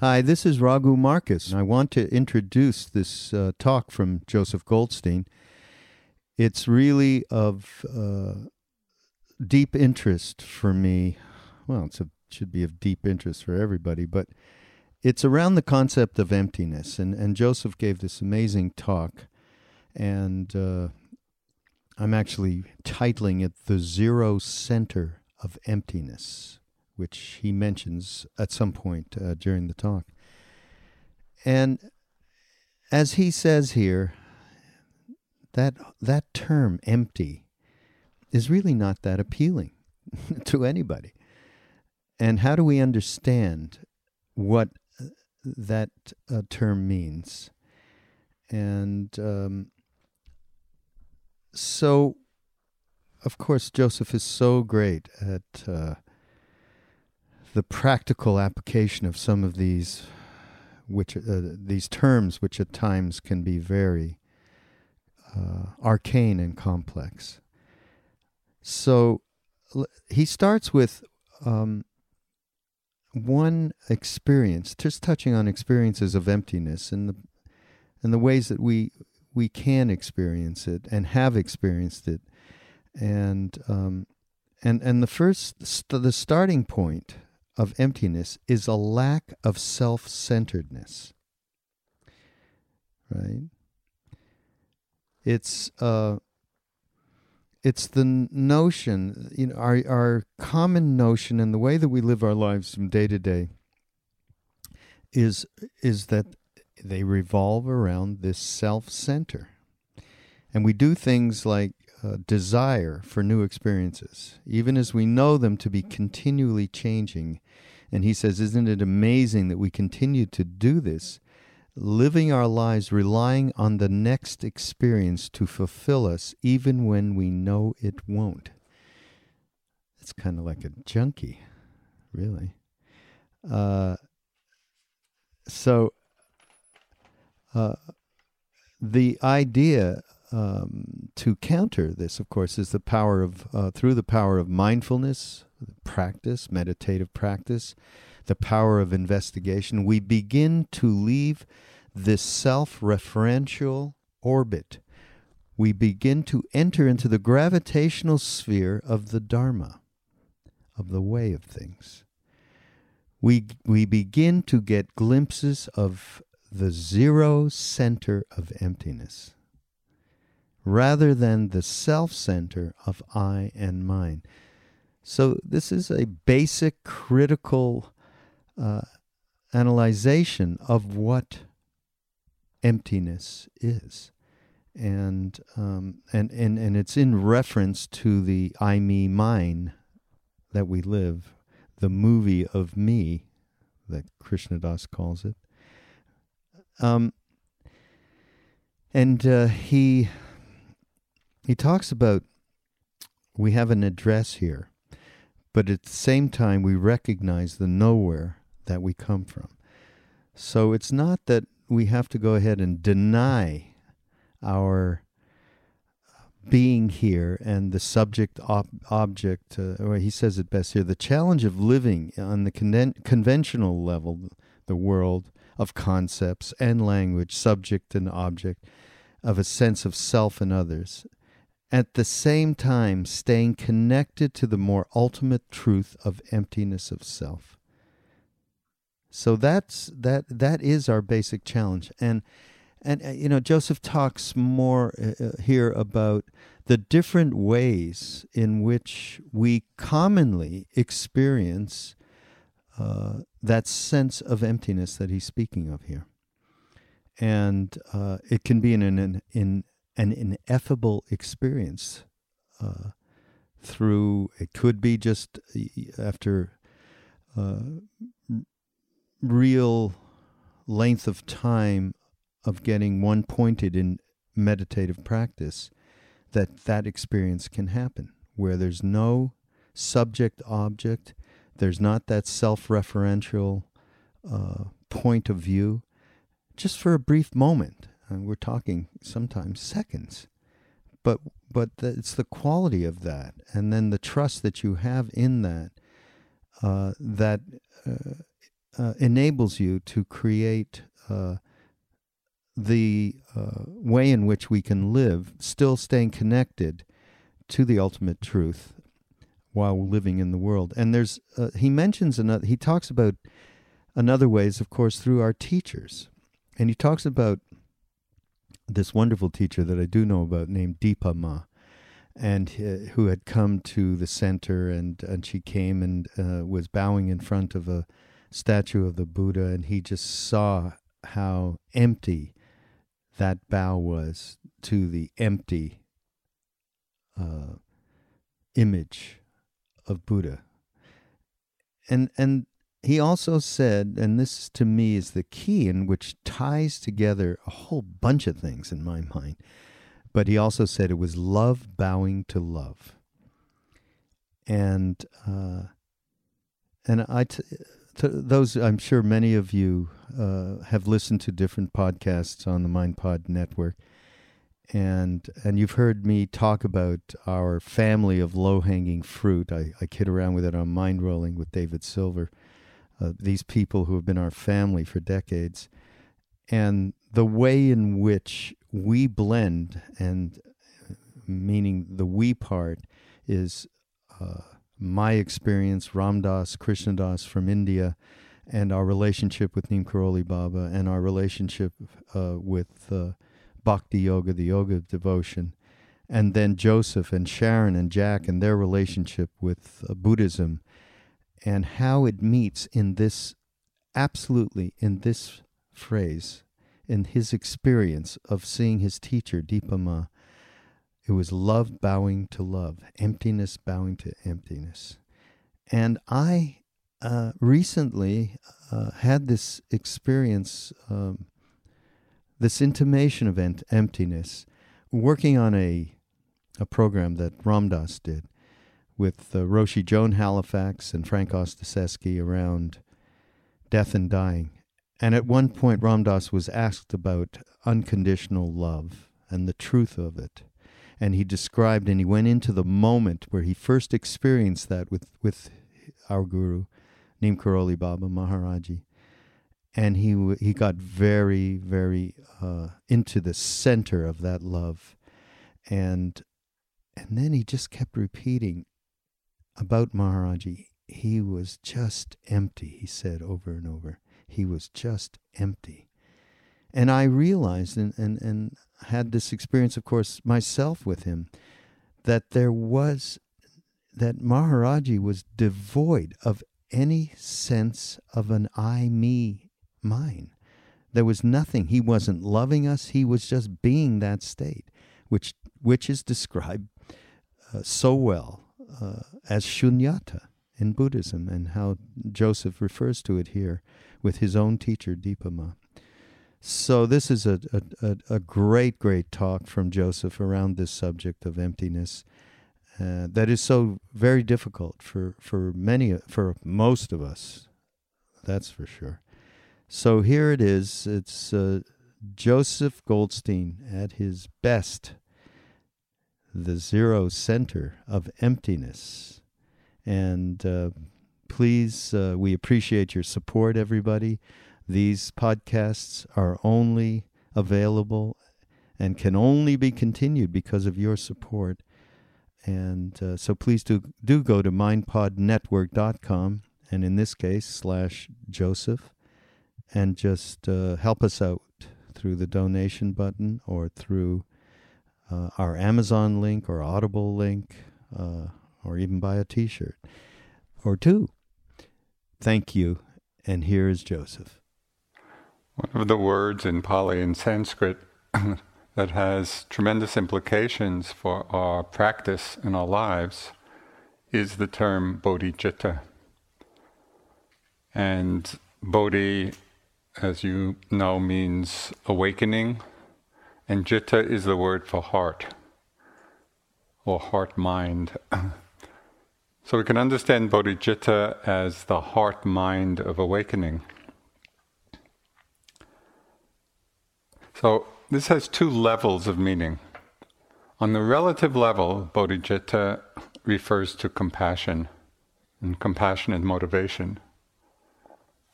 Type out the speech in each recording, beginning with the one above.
Hi, this is Raghu Markus. I want to introduce this uh, talk from Joseph Goldstein. It's really of uh, deep interest for me. Well, it should be of deep interest for everybody, but it's around the concept of emptiness. And, and Joseph gave this amazing talk, and uh, I'm actually titling it The Zero Center of Emptiness which he mentions at some point uh, during the talk. And as he says here, that that term empty is really not that appealing to anybody. And how do we understand what that uh, term means? And um, so, of course, Joseph is so great at uh, the practical application of some of these which uh, these terms which at times can be very uh, arcane and complex. So l- he starts with um, one experience just touching on experiences of emptiness and the and the ways that we we can experience it and have experienced it. And um, and and the first st- the starting point of emptiness is a lack of self centeredness. Right? It's uh, it's the notion, you know, our our common notion and the way that we live our lives from day to day is is that they revolve around this self center. And we do things like desire for new experiences, even as we know them to be continually changing. And he says, Isn't it amazing that we continue to do this, living our lives relying on the next experience to fulfill us, even when we know it won't? It's kind of like a junkie, really. Uh, so, uh, the idea um, to counter this, of course, is the power of uh, through the power of mindfulness practice, meditative practice, the power of investigation. We begin to leave this self-referential orbit. We begin to enter into the gravitational sphere of the Dharma, of the way of things. We we begin to get glimpses of the zero center of emptiness rather than the self center of I and mine. So, this is a basic critical uh, analyzation of what emptiness is. And, um, and, and, and it's in reference to the I, me, mine that we live, the movie of me that Krishna Das calls it. Um, and uh, he he talks about we have an address here, but at the same time we recognize the nowhere that we come from. So it's not that we have to go ahead and deny our being here and the subject ob- object, uh, or he says it best here the challenge of living on the con- conventional level, the world, of concepts and language, subject and object, of a sense of self and others, at the same time staying connected to the more ultimate truth of emptiness of self. So that's that that is our basic challenge and and uh, you know Joseph talks more uh, uh, here about the different ways in which we commonly experience uh, that sense of emptiness that he's speaking of here. And uh, it can be in an, an, an ineffable experience uh, through, it could be just after uh, real length of time of getting one pointed in meditative practice that that experience can happen where there's no subject object there's not that self referential uh, point of view, just for a brief moment. And we're talking sometimes seconds. But, but it's the quality of that, and then the trust that you have in that, uh, that uh, uh enables you to create uh, the uh, way in which we can live, still staying connected to the ultimate truth while living in the world. And there's uh, he mentions another. He talks about another ways, of course, through our teachers, and he talks about this wonderful teacher that I do know about named Dipa Ma, and uh, who had come to the center, and and she came and uh, was bowing in front of a statue of the Buddha, and he just saw how empty that bow was to the empty uh, image of Buddha. And and he also said, and this to me is the key in which ties together a whole bunch of things in my mind. But he also said it was love bowing to love. And uh, and I, t- those I'm sure many of you uh, have listened to different podcasts on the MindPod network, and and you've heard me talk about our family of low hanging fruit. I, I kid around with it on Mindrolling with David Silver. Uh, these people who have been our family for decades, and the way in which we blend, and meaning the we part is uh, my experience, Ram Dass, Krishna Das from India, and our relationship with Neem Karoli Baba, and our relationship uh, with uh, bhakti yoga, the yoga of devotion, and then Joseph and Sharon and Jack and their relationship with uh, Buddhism, and how it meets in this absolutely in this phrase, in his experience of seeing his teacher Dipa Ma. It was love bowing to love, emptiness bowing to emptiness. And I uh, recently uh, had this experience um, this intimation of ent- emptiness, working on a, a program that Ram Dass did with uh, Roshi Joan Halifax and Frank Ostaseski around death and dying. And at one point, Ram Dass was asked about unconditional love and the truth of it. And he described and he went into the moment where he first experienced that with, with our guru, Neem Karoli Baba Maharaji. And he, he got very, very uh, into the center of that love. And, and then he just kept repeating about Maharaji. He was just empty, he said over and over. He was just empty. And I realized and, and, and had this experience, of course, myself with him, that there was, that Maharaji was devoid of any sense of an I, me, mine. There was nothing. He wasn't loving us. He was just being that state, which, which is described uh, so well uh, as shunyata in Buddhism, and how Joseph refers to it here with his own teacher, Dipama. So, this is a, a, a, great, great talk from Joseph around this subject of emptiness uh, that is so very difficult for, for many, for most of us. That's for sure. So, here it is. It's uh, Joseph Goldstein at his best, the zero center of emptiness. And uh, please, uh, we appreciate your support, everybody. These podcasts are only available and can only be continued because of your support. And uh, so please do, do go to mindpodnetwork.com and in this case, slash Joseph, and just uh, help us out through the donation button or through uh, our Amazon link or Audible link uh, or even buy a t shirt or two. Thank you. And here is Joseph. One of the words in Pali and Sanskrit that has tremendous implications for our practice in our lives is the term bodhicitta. And bodhi, as you know, means awakening, and citta is the word for heart or heart mind. so we can understand bodhicitta as the heart mind of awakening. So this has two levels of meaning. On the relative level, bodhicitta refers to compassion and compassionate motivation.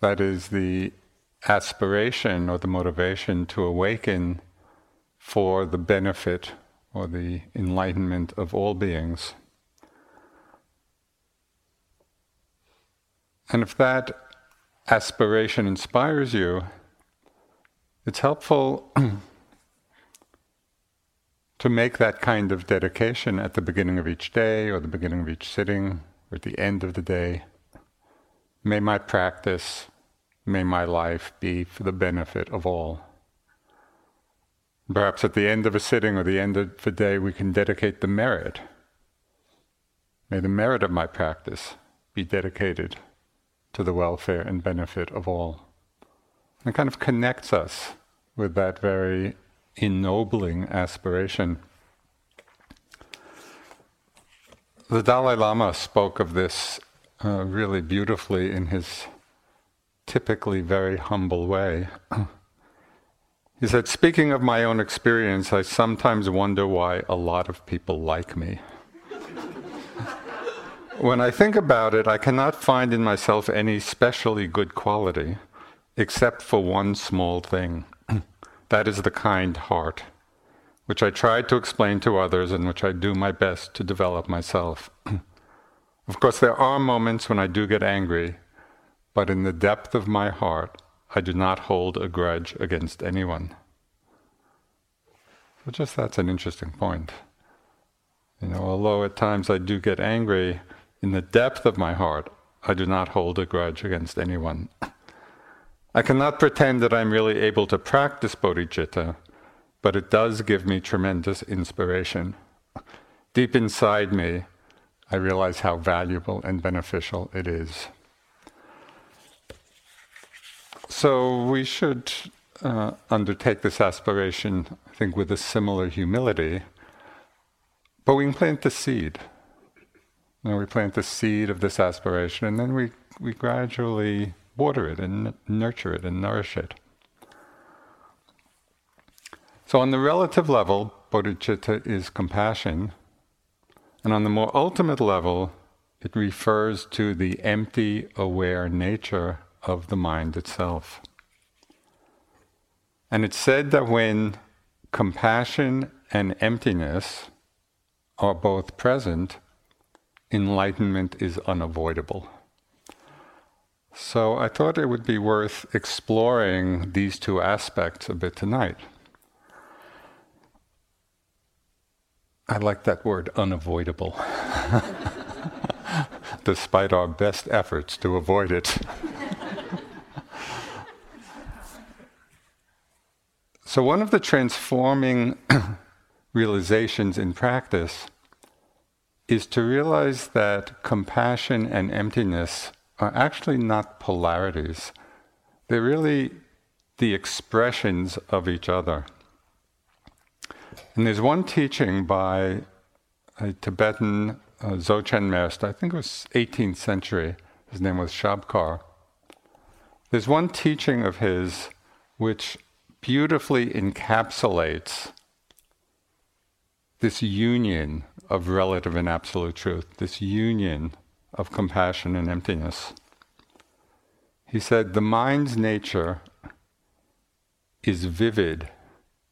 That is the aspiration or the motivation to awaken for the benefit or the enlightenment of all beings. And if that aspiration inspires you, it's helpful to make that kind of dedication at the beginning of each day, or the beginning of each sitting, or at the end of the day. May my practice, may my life be for the benefit of all. Perhaps at the end of a sitting or the end of the day, we can dedicate the merit. May the merit of my practice be dedicated to the welfare and benefit of all. It kind of connects us with that very ennobling aspiration. The Dalai Lama spoke of this uh, really beautifully in his typically very humble way. he said, Speaking of my own experience, I sometimes wonder why a lot of people like me. when I think about it, I cannot find in myself any specially good quality except for one small thing. that is the kind heart, which I try to explain to others and which I do my best to develop myself. of course, there are moments when I do get angry, but in the depth of my heart, I do not hold a grudge against anyone. So, just that's an interesting point. You know, although at times I do get angry, in the depth of my heart, I do not hold a grudge against anyone. I cannot pretend that I'm really able to practice bodhicitta, but it does give me tremendous inspiration. Deep inside me, I realize how valuable and beneficial it is. So we should uh, undertake this aspiration, I think, with a similar humility, but we can plant the seed. You know, we plant the seed of this aspiration, and then we, we gradually water it and nurture it and nourish it. So, on the relative level, bodhicitta is compassion. And on the more ultimate level, it refers to the empty, aware nature of the mind itself. And it's said that when compassion and emptiness are both present, enlightenment is unavoidable. So I thought it would be worth exploring these two aspects a bit tonight. I like that word, unavoidable, despite our best efforts to avoid it. so, one of the transforming realizations in practice is to realize that compassion and emptiness are actually not polarities, they're really the expressions of each other. And there's one teaching by a Tibetan uh, Dzogchen master, I think it was 18th century, his name was Shabkar. There's one teaching of his which beautifully encapsulates this union of relative and absolute truth, this union of compassion and emptiness. He said, The mind's nature is vivid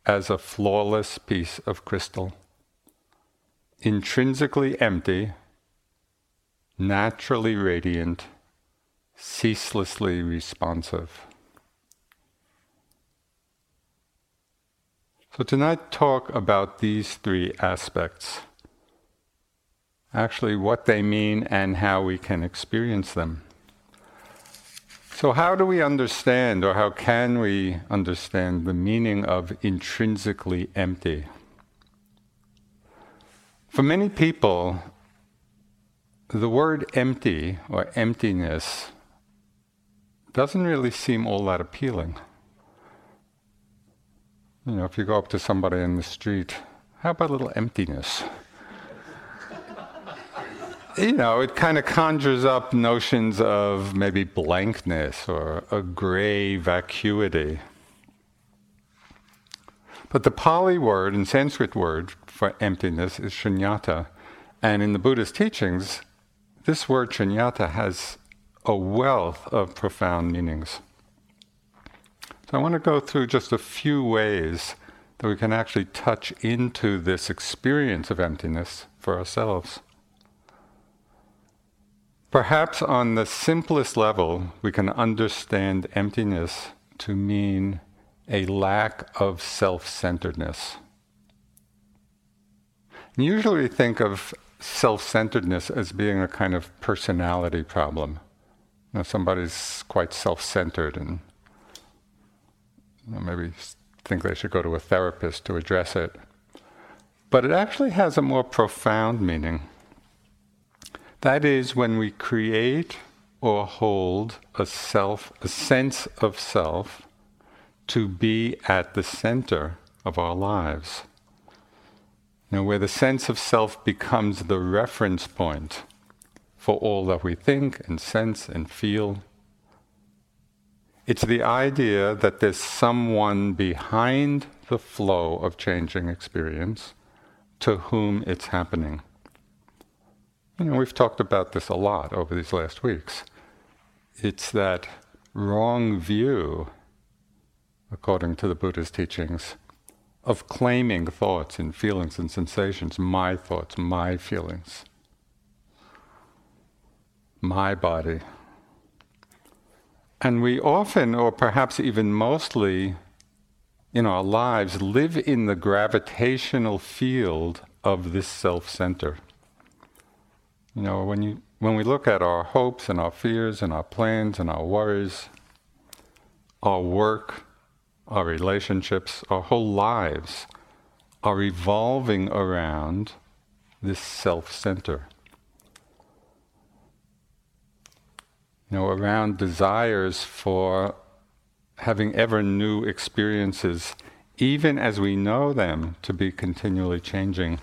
as a flawless piece of crystal, intrinsically empty, naturally radiant, ceaselessly responsive. So, tonight, talk about these three aspects actually, what they mean and how we can experience them. So, how do we understand, or how can we understand, the meaning of intrinsically empty? For many people, the word empty or emptiness doesn't really seem all that appealing. You know, if you go up to somebody in the street, how about a little emptiness? you know, it kind of conjures up notions of maybe blankness or a gray vacuity. But the Pali word and Sanskrit word for emptiness is shunyata. And in the Buddhist teachings, this word shunyata has a wealth of profound meanings. So I want to go through just a few ways that we can actually touch into this experience of emptiness for ourselves. Perhaps on the simplest level, we can understand emptiness to mean a lack of self centeredness. Usually we think of self centeredness as being a kind of personality problem. You know, somebody's quite self centered and know, maybe think they should go to a therapist to address it. But it actually has a more profound meaning. That is when we create or hold a self, a sense of self, to be at the center of our lives. Now, where the sense of self becomes the reference point for all that we think and sense and feel. It's the idea that there's someone behind the flow of changing experience to whom it's happening. You know, we've talked about this a lot over these last weeks. It's that wrong view, according to the Buddha's teachings, of claiming thoughts and feelings and sensations, my thoughts, my feelings, my body. And we often, or perhaps even mostly, in our lives, live in the gravitational field of this self center. You know, when, you, when we look at our hopes and our fears and our plans and our worries, our work, our relationships, our whole lives are revolving around this self center. Know, around desires for having ever new experiences, even as we know them to be continually changing.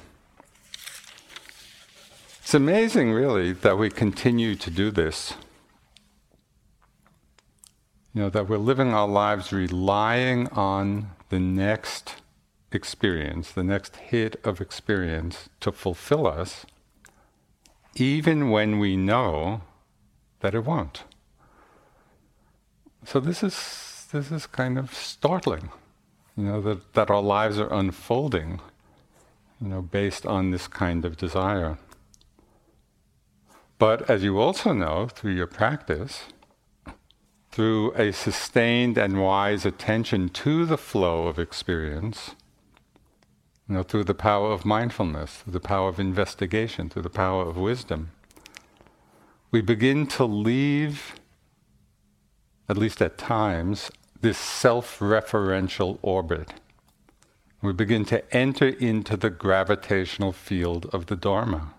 It's amazing, really, that we continue to do this. You know, that we're living our lives relying on the next experience, the next hit of experience to fulfill us, even when we know that it won't. So this is this is kind of startling, you know, that, that our lives are unfolding, you know, based on this kind of desire. But as you also know through your practice, through a sustained and wise attention to the flow of experience, you know, through the power of mindfulness, through the power of investigation, through the power of wisdom, we begin to leave, at least at times, this self referential orbit. We begin to enter into the gravitational field of the Dharma.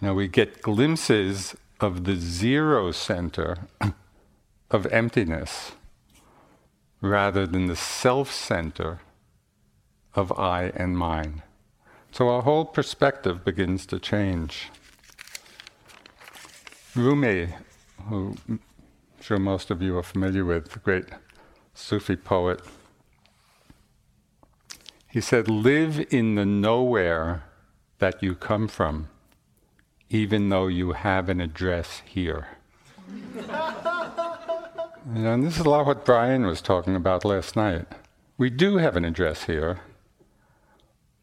Now we get glimpses of the zero center of emptiness rather than the self center of I and mine. So our whole perspective begins to change. Rumi, who I'm sure most of you are familiar with, the great Sufi poet, he said, Live in the nowhere that you come from even though you have an address here. and this is a lot what Brian was talking about last night. We do have an address here,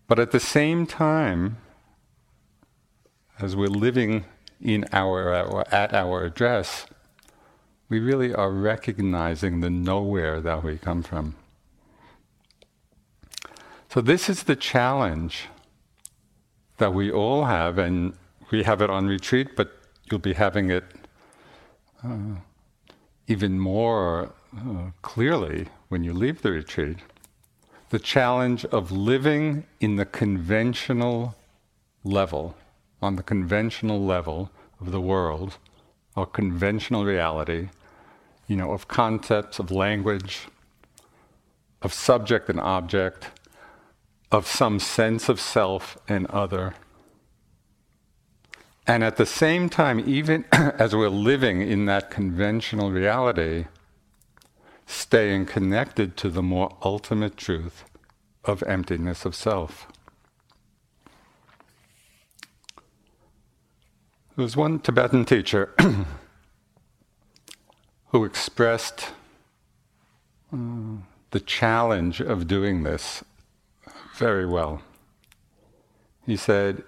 but at the same time, as we're living in our, our at our address, we really are recognizing the nowhere that we come from. So this is the challenge that we all have, and we have it on retreat, but you'll be having it uh, even more uh, clearly when you leave the retreat. The challenge of living in the conventional level, on the conventional level of the world, or conventional reality, you know, of concepts, of language, of subject and object, of some sense of self and other and at the same time, even as we're living in that conventional reality, staying connected to the more ultimate truth of emptiness of self. There was one Tibetan teacher who expressed uh, the challenge of doing this very well. He said,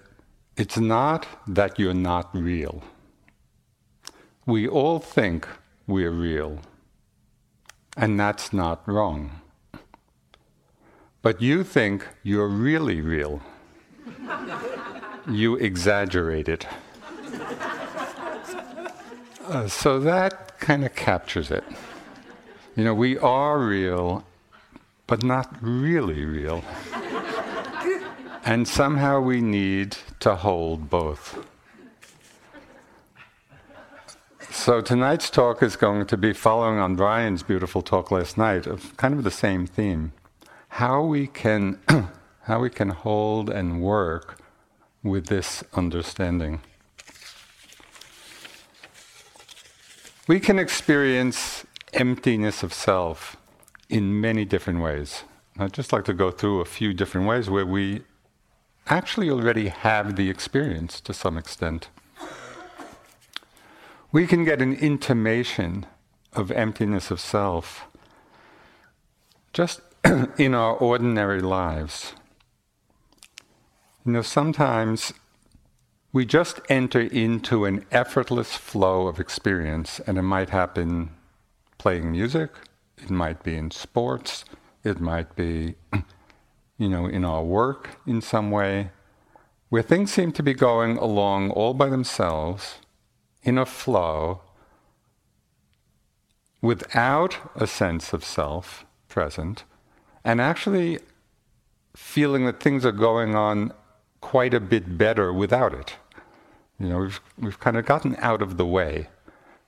it's not that you're not real. We all think we're real, and that's not wrong. But you think you're really real. you exaggerate it. Uh, so that kind of captures it. You know, we are real, but not really real. And somehow we need to hold both. So tonight's talk is going to be following on Brian's beautiful talk last night of kind of the same theme. How we can how we can hold and work with this understanding. We can experience emptiness of self in many different ways. I'd just like to go through a few different ways where we actually already have the experience to some extent. We can get an intimation of emptiness of self just in our ordinary lives. You know, sometimes we just enter into an effortless flow of experience, and it might happen playing music, it might be in sports, it might be you know, in our work in some way, where things seem to be going along all by themselves in a flow without a sense of self present, and actually feeling that things are going on quite a bit better without it. You know, we've, we've kind of gotten out of the way,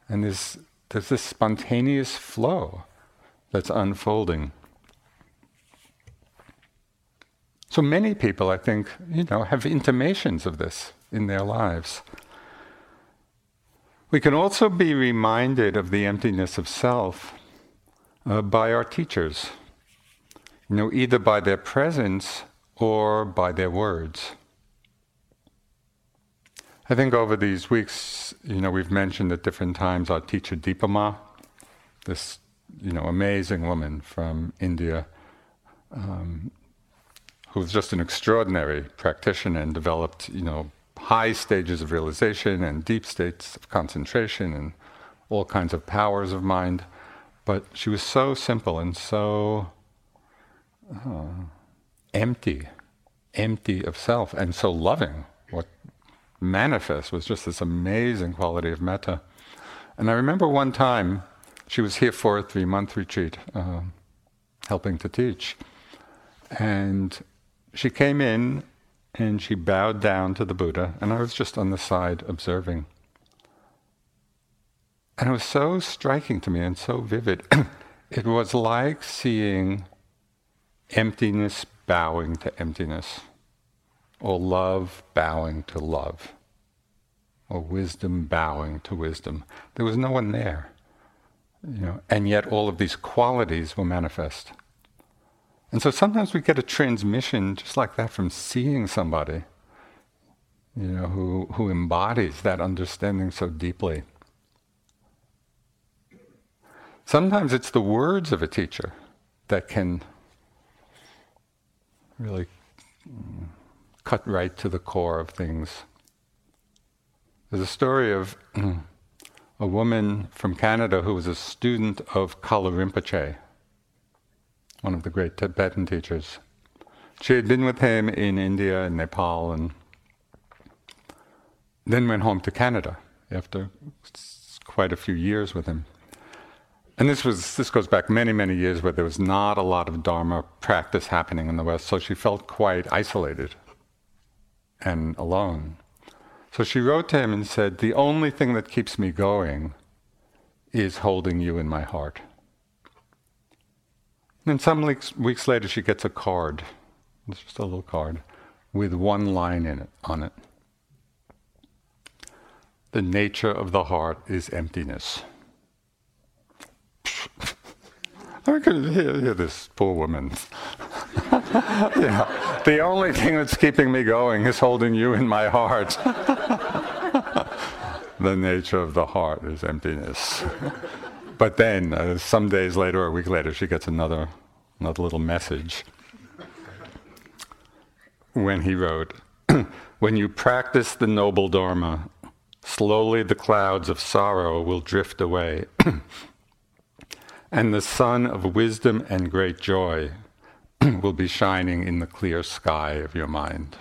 and there's, there's this spontaneous flow that's unfolding. So many people, I think, you know, have intimations of this in their lives. We can also be reminded of the emptiness of self uh, by our teachers. you know, either by their presence or by their words. I think over these weeks, you know, we've mentioned at different times our teacher Dipa Ma, this, you know, amazing woman from India, um, who's just an extraordinary practitioner and developed, you know, high stages of realization and deep states of concentration and all kinds of powers of mind. But she was so simple and so uh, empty, empty of self, and so loving. What manifest was just this amazing quality of metta. And I remember one time she was here for a three month retreat, uh, helping to teach. And she came in and she bowed down to the Buddha, and I was just on the side observing. And it was so striking to me and so vivid. it was like seeing emptiness bowing to emptiness, or love bowing to love, or wisdom bowing to wisdom. There was no one there, you know, and yet all of these qualities were manifest. And so sometimes we get a transmission just like that from seeing somebody, you know, who, who embodies that understanding so deeply. Sometimes it's the words of a teacher that can really mm, cut right to the core of things. There's a story of a woman from Canada who was a student of Kalu Rinpoche, one of the great Tibetan teachers. She had been with him in India and Nepal and then went home to Canada after quite a few years with him. And this was this goes back many, many years where there was not a lot of Dharma practice happening in the West, so she felt quite isolated and alone. So she wrote to him and said, The only thing that keeps me going is holding you in my heart. And some weeks, weeks later she gets a card. It's just a little card with one line in it on it. The nature of the heart is emptiness. I could hear, hear this poor woman. yeah, the only thing that's keeping me going is holding you in my heart. the nature of the heart is emptiness. but then, uh, some days later, or a week later, she gets another, another little message. When he wrote, When you practice the noble Dharma, slowly the clouds of sorrow will drift away and the sun of wisdom and great joy will be shining in the clear sky of your mind.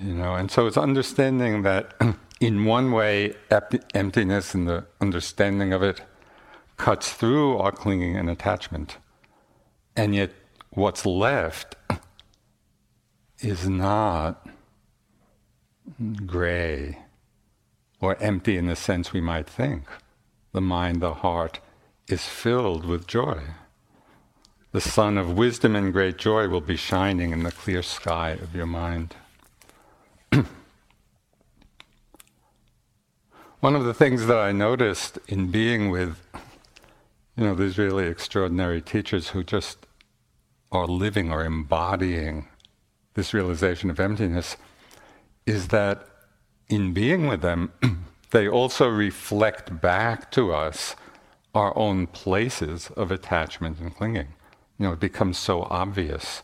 You know, and so it's understanding that in one way, emptiness and the understanding of it cuts through our clinging and attachment. And yet, what's left is not gray or empty in the sense we might think. The mind, the heart, is filled with joy. The sun of wisdom and great joy will be shining in the clear sky of your mind. One of the things that I noticed in being with, you know, these really extraordinary teachers who just are living or embodying this realization of emptiness is that in being with them, they also reflect back to us our own places of attachment and clinging. You know, it becomes so obvious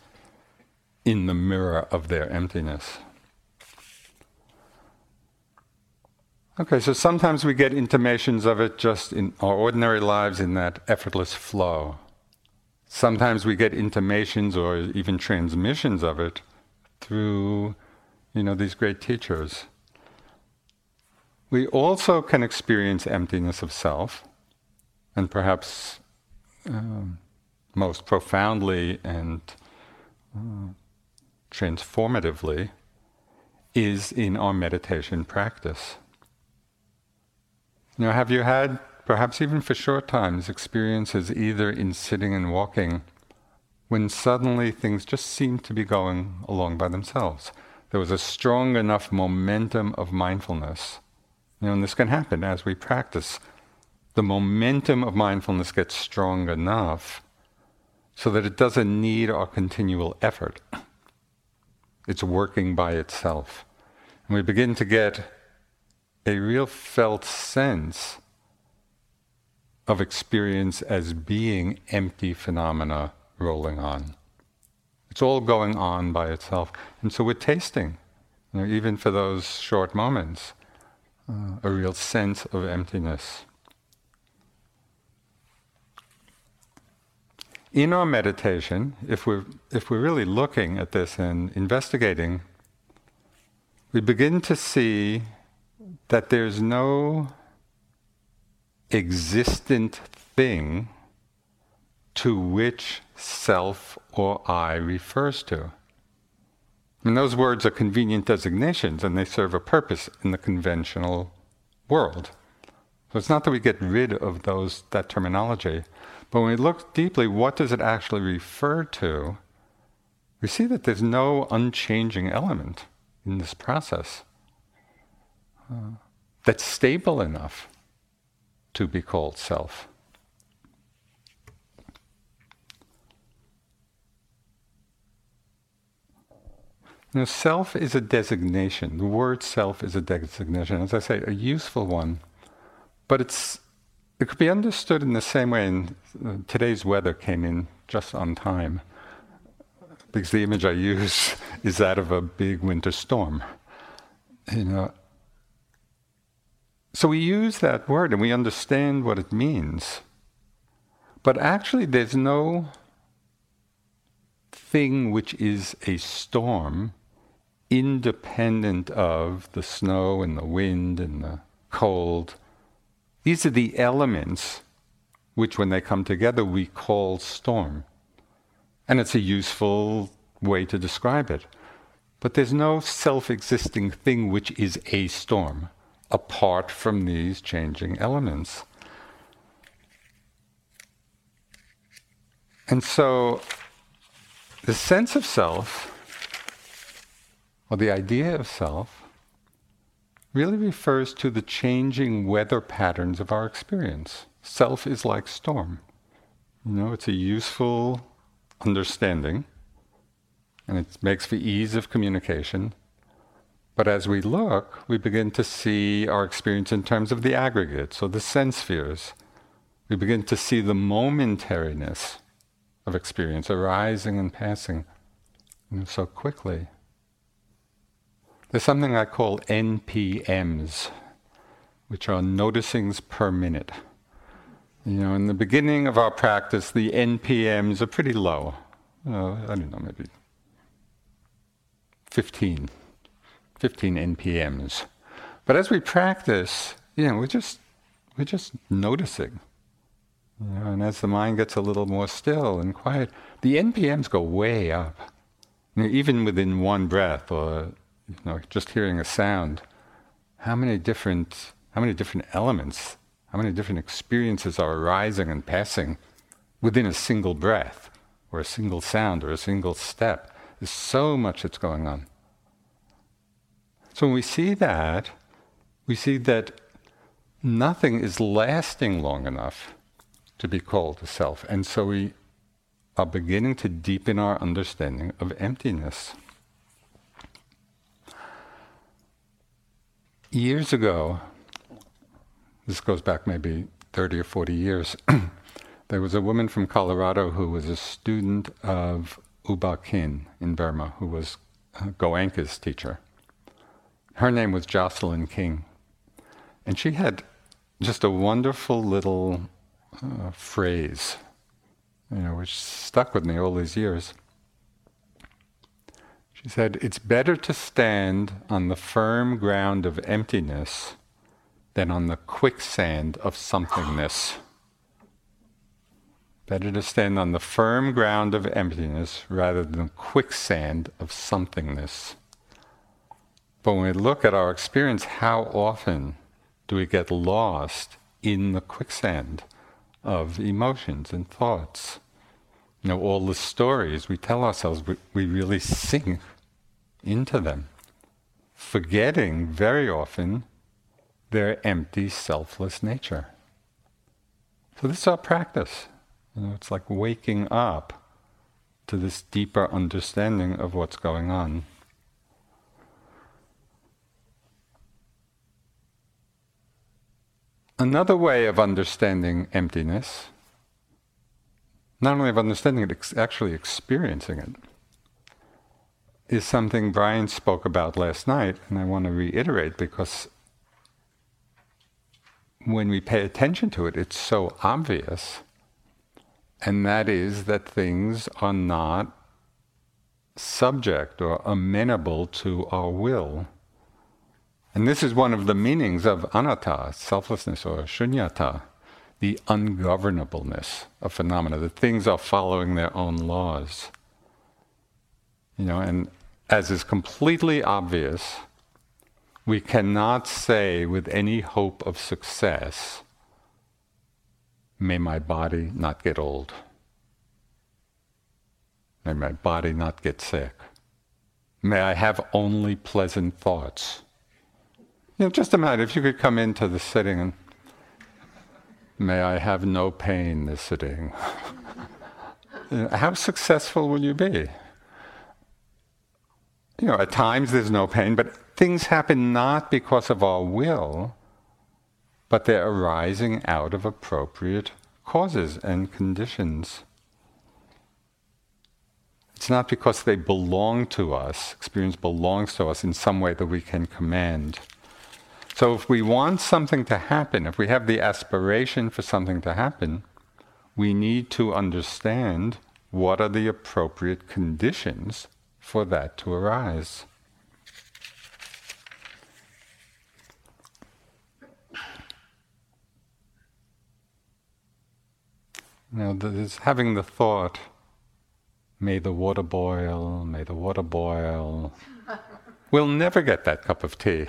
in the mirror of their emptiness. Okay, so sometimes we get intimations of it just in our ordinary lives in that effortless flow. Sometimes we get intimations or even transmissions of it through, you know, these great teachers. We also can experience emptiness of self and perhaps um, most profoundly and uh, transformatively is in our meditation practice. Now, have you had, perhaps even for short times, experiences either in sitting and walking when suddenly things just seemed to be going along by themselves? There was a strong enough momentum of mindfulness. You know, and this can happen as we practice the momentum of mindfulness gets strong enough so that it doesn't need our continual effort. It's working by itself. And we begin to get a real felt sense of experience as being empty phenomena rolling on. It's all going on by itself. And so we're tasting, you know, even for those short moments, uh, a real sense of emptiness. In our meditation, if we're, if we're really looking at this and investigating, we begin to see that there's no existent thing to which self or I refers to. And those words are convenient designations and they serve a purpose in the conventional world. So it's not that we get rid of those that terminology, but when we look deeply, what does it actually refer to? We see that there's no unchanging element in this process uh, that's stable enough to be called self. Now, self is a designation. The word self is a designation. As I say, a useful one, but it's it could be understood in the same way. And uh, today's weather came in just on time because the image I use is that of a big winter storm. You know, so we use that word and we understand what it means. But actually, there's no thing which is a storm independent of the snow and the wind and the cold. These are the elements which, when they come together, we call storm. And it's a useful way to describe it. But there's no self existing thing which is a storm apart from these changing elements. And so the sense of self, or the idea of self, really refers to the changing weather patterns of our experience. Self is like storm. You know, it's a useful understanding, and it makes for ease of communication. But as we look, we begin to see our experience in terms of the aggregate, so the sense spheres. We begin to see the momentariness of experience arising and passing you know, so quickly. There's something I call NPMs, which are noticings per minute. You know, in the beginning of our practice, the NPMs are pretty low. Uh, I don't know, maybe 15 15 NPMs. But as we practice, you know, we're just, we're just noticing. You know, and as the mind gets a little more still and quiet, the NPMs go way up. You know, even within one breath or you know, just hearing a sound, how many different how many different elements, how many different experiences are arising and passing within a single breath or a single sound or a single step. There's so much that's going on. So when we see that, we see that nothing is lasting long enough to be called a self. And so we are beginning to deepen our understanding of emptiness. Years ago, this goes back maybe 30 or 40 years, there was a woman from Colorado who was a student of Uba Ba Khin in Burma, who was Goenka's teacher. Her name was Jocelyn King. And she had just a wonderful little uh, phrase, you know, which stuck with me all these years. She said, It's better to stand on the firm ground of emptiness than on the quicksand of somethingness. Better to stand on the firm ground of emptiness rather than quicksand of somethingness. But when we look at our experience, how often do we get lost in the quicksand of emotions and thoughts? You know, all the stories we tell ourselves, we, we really sink into them, forgetting very often their empty, selfless nature. So this is our practice. You know, it's like waking up to this deeper understanding of what's going on. Another way of understanding emptiness, not only of understanding it, ex- actually experiencing it, is something Brian spoke about last night, and I want to reiterate because when we pay attention to it, it's so obvious. And that is that things are not subject or amenable to our will. And this is one of the meanings of anatta, selflessness or shunyata, the ungovernableness of phenomena, that things are following their own laws. You know, and as is completely obvious, we cannot say with any hope of success, may my body not get old. May my body not get sick. May I have only pleasant thoughts. You know, just imagine if you could come into the sitting and may I have no pain this sitting. How successful will you be? You know, at times there's no pain, but things happen not because of our will, but they're arising out of appropriate causes and conditions. It's not because they belong to us, experience belongs to us in some way that we can command. So if we want something to happen, if we have the aspiration for something to happen, we need to understand what are the appropriate conditions for that to arise. Now, this, having the thought, may the water boil, may the water boil, we'll never get that cup of tea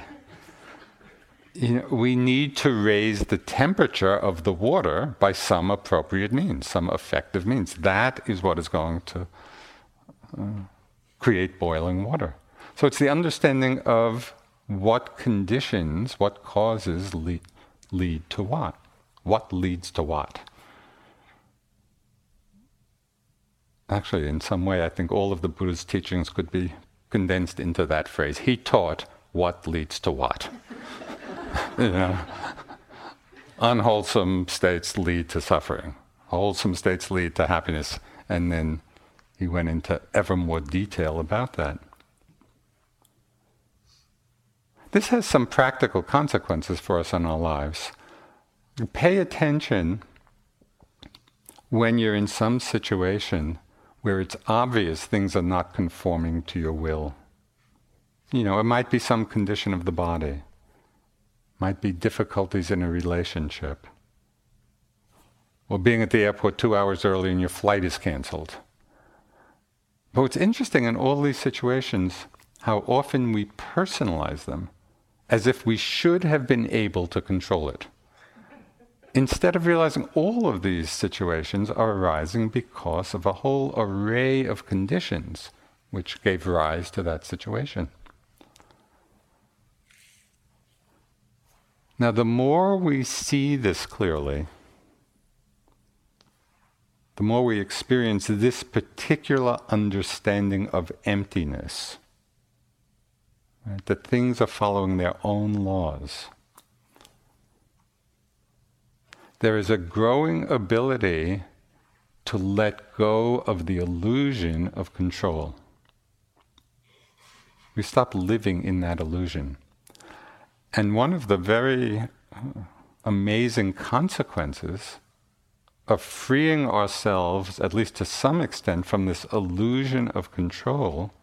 you know, we need to raise the temperature of the water by some appropriate means, some effective means. That is what is going to uh, create boiling water. So it's the understanding of what conditions, what causes lead, lead to what. What leads to what. Actually, in some way, I think all of the Buddha's teachings could be condensed into that phrase. He taught what leads to what. you know, unwholesome states lead to suffering. Wholesome states lead to happiness. And then he went into ever more detail about that. This has some practical consequences for us in our lives. Pay attention when you're in some situation where it's obvious things are not conforming to your will. You know, it might be some condition of the body might be difficulties in a relationship, or being at the airport two hours early and your flight is canceled. But what's interesting in all these situations, how often we personalize them as if we should have been able to control it. Instead of realizing all of these situations are arising because of a whole array of conditions which gave rise to that situation. Now, the more we see this clearly, the more we experience this particular understanding of emptiness, right? that things are following their own laws. There is a growing ability to let go of the illusion of control. We stop living in that illusion. And one of the very uh, amazing consequences of freeing ourselves, at least to some extent, from this illusion of control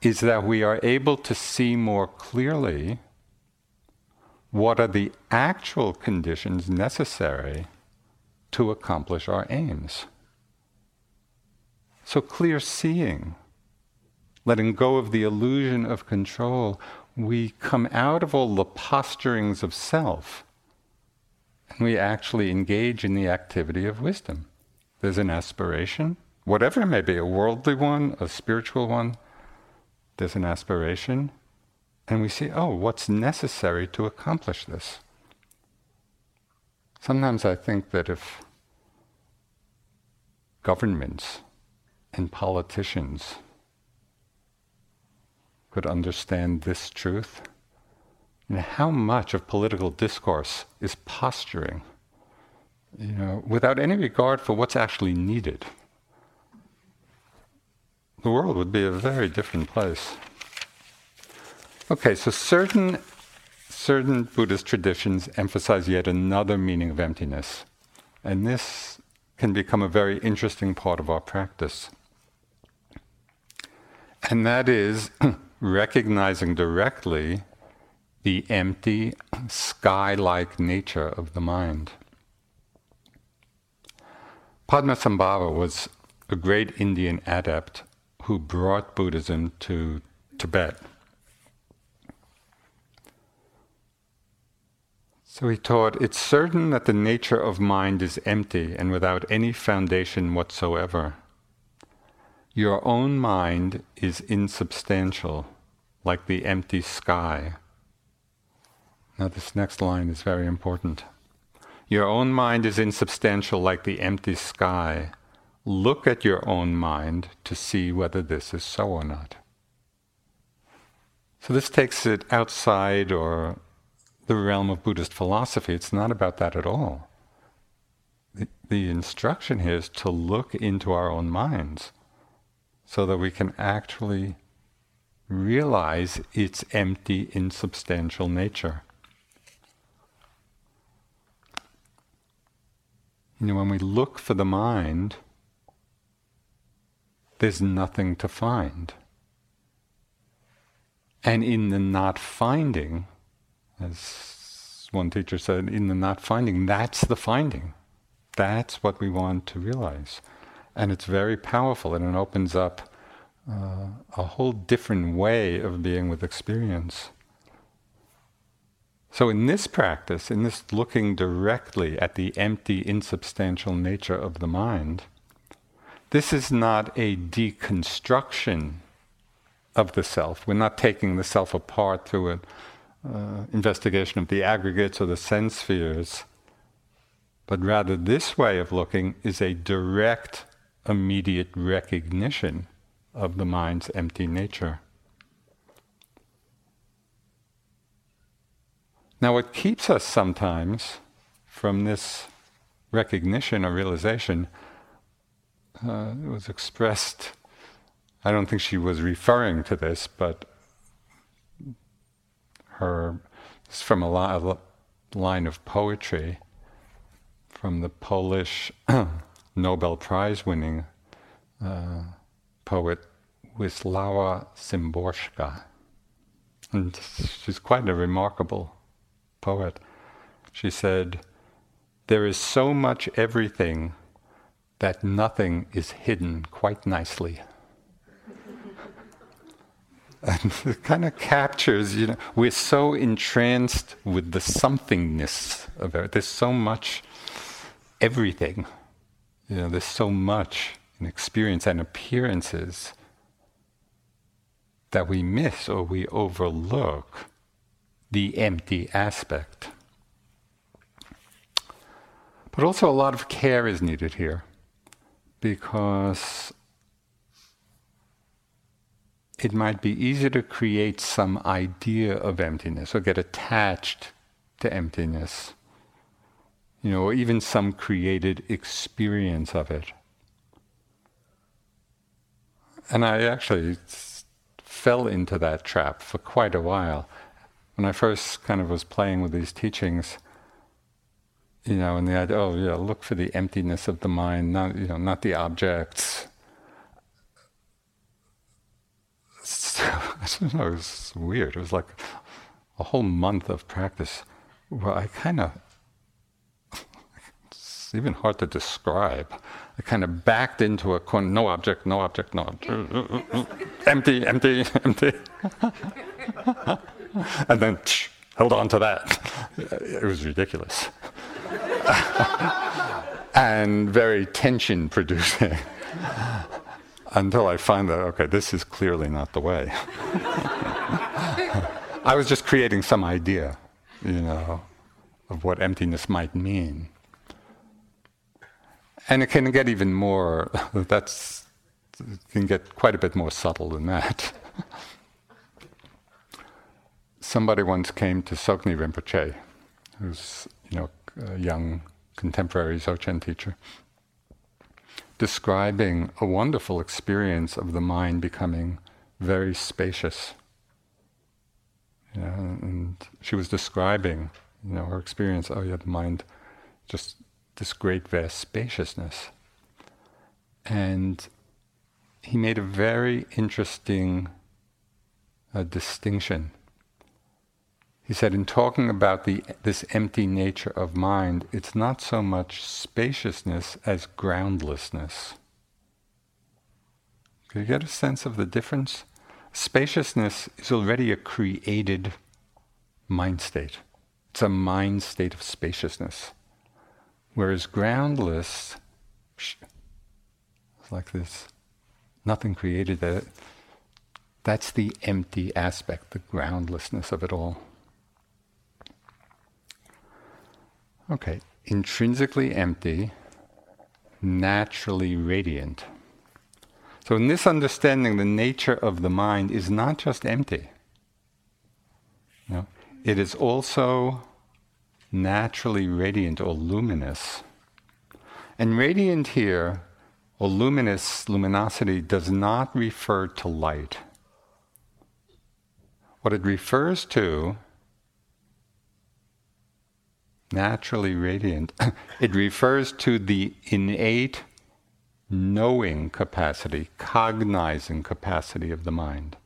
is that we are able to see more clearly what are the actual conditions necessary to accomplish our aims. So, clear seeing, letting go of the illusion of control, we come out of all the posturings of self and we actually engage in the activity of wisdom. There's an aspiration, whatever it may be, a worldly one, a spiritual one, there's an aspiration, and we see, oh, what's necessary to accomplish this? Sometimes I think that if governments and politicians could understand this truth? And how much of political discourse is posturing, you know, without any regard for what's actually needed? The world would be a very different place. Okay, so certain certain Buddhist traditions emphasize yet another meaning of emptiness. And this can become a very interesting part of our practice. And that is recognizing directly the empty, sky like nature of the mind. Padmasambhava was a great Indian adept who brought Buddhism to Tibet. So he taught it's certain that the nature of mind is empty and without any foundation whatsoever. Your own mind is insubstantial, like the empty sky. Now, this next line is very important. Your own mind is insubstantial, like the empty sky. Look at your own mind to see whether this is so or not. So, this takes it outside or the realm of Buddhist philosophy. It's not about that at all. The, the instruction here is to look into our own minds so that we can actually realize its empty, insubstantial nature. You know, when we look for the mind, there's nothing to find. And in the not finding, as one teacher said, in the not finding, that's the finding. That's what we want to realize. And it's very powerful and it opens up uh, a whole different way of being with experience. So, in this practice, in this looking directly at the empty, insubstantial nature of the mind, this is not a deconstruction of the self. We're not taking the self apart through an uh, investigation of the aggregates or the sense spheres, but rather this way of looking is a direct, immediate recognition of the mind's empty nature. Now, what keeps us sometimes from this recognition or realization uh, was expressed. I don't think she was referring to this, but her from a, li- a line of poetry from the Polish Nobel Prize winning uh, poet Wisława Szymborska. And she's quite a remarkable poet. She said, There is so much everything that nothing is hidden quite nicely. and it kind of captures, you know, we're so entranced with the somethingness of it. There's so much everything. You know, there's so much in experience and appearances that we miss or we overlook the empty aspect. But also, a lot of care is needed here because it might be easy to create some idea of emptiness or get attached to emptiness, you know, or even some created experience of it. And I actually fell into that trap for quite a while. When I first kind of was playing with these teachings, you know, and the idea, oh yeah, look for the emptiness of the mind, not you know, not the objects. So, I don't know, it was weird. It was like a whole month of practice where I kind of, it's even hard to describe. I kind of backed into a corner, no object, no object, no object, empty, empty, empty. and then tsh, held on to that. It was ridiculous. and very tension producing. Until I find that, okay, this is clearly not the way. I was just creating some idea, you know, of what emptiness might mean. And it can get even more, that's, can get quite a bit more subtle than that. Somebody once came to Tsoknyi Rinpoche, who's, you know, a young contemporary Dzogchen teacher, describing a wonderful experience of the mind becoming very spacious. And she was describing, you know, her experience. Oh, yeah, the mind, just this great vast spaciousness. And he made a very interesting uh, distinction. He said, in talking about the, this empty nature of mind, it's not so much spaciousness as groundlessness. Do you get a sense of the difference? Spaciousness is already a created mind state. It's a mind state of spaciousness. Whereas groundless, like this, nothing created that. That's the empty aspect, the groundlessness of it all. Okay, intrinsically empty, naturally radiant. So, in this understanding, the nature of the mind is not just empty. Know, it is also naturally radiant or luminous. And radiant here, or luminous, luminosity, does not refer to light. What it refers to, naturally radiant, it refers to the innate knowing capacity, cognizing capacity of the mind.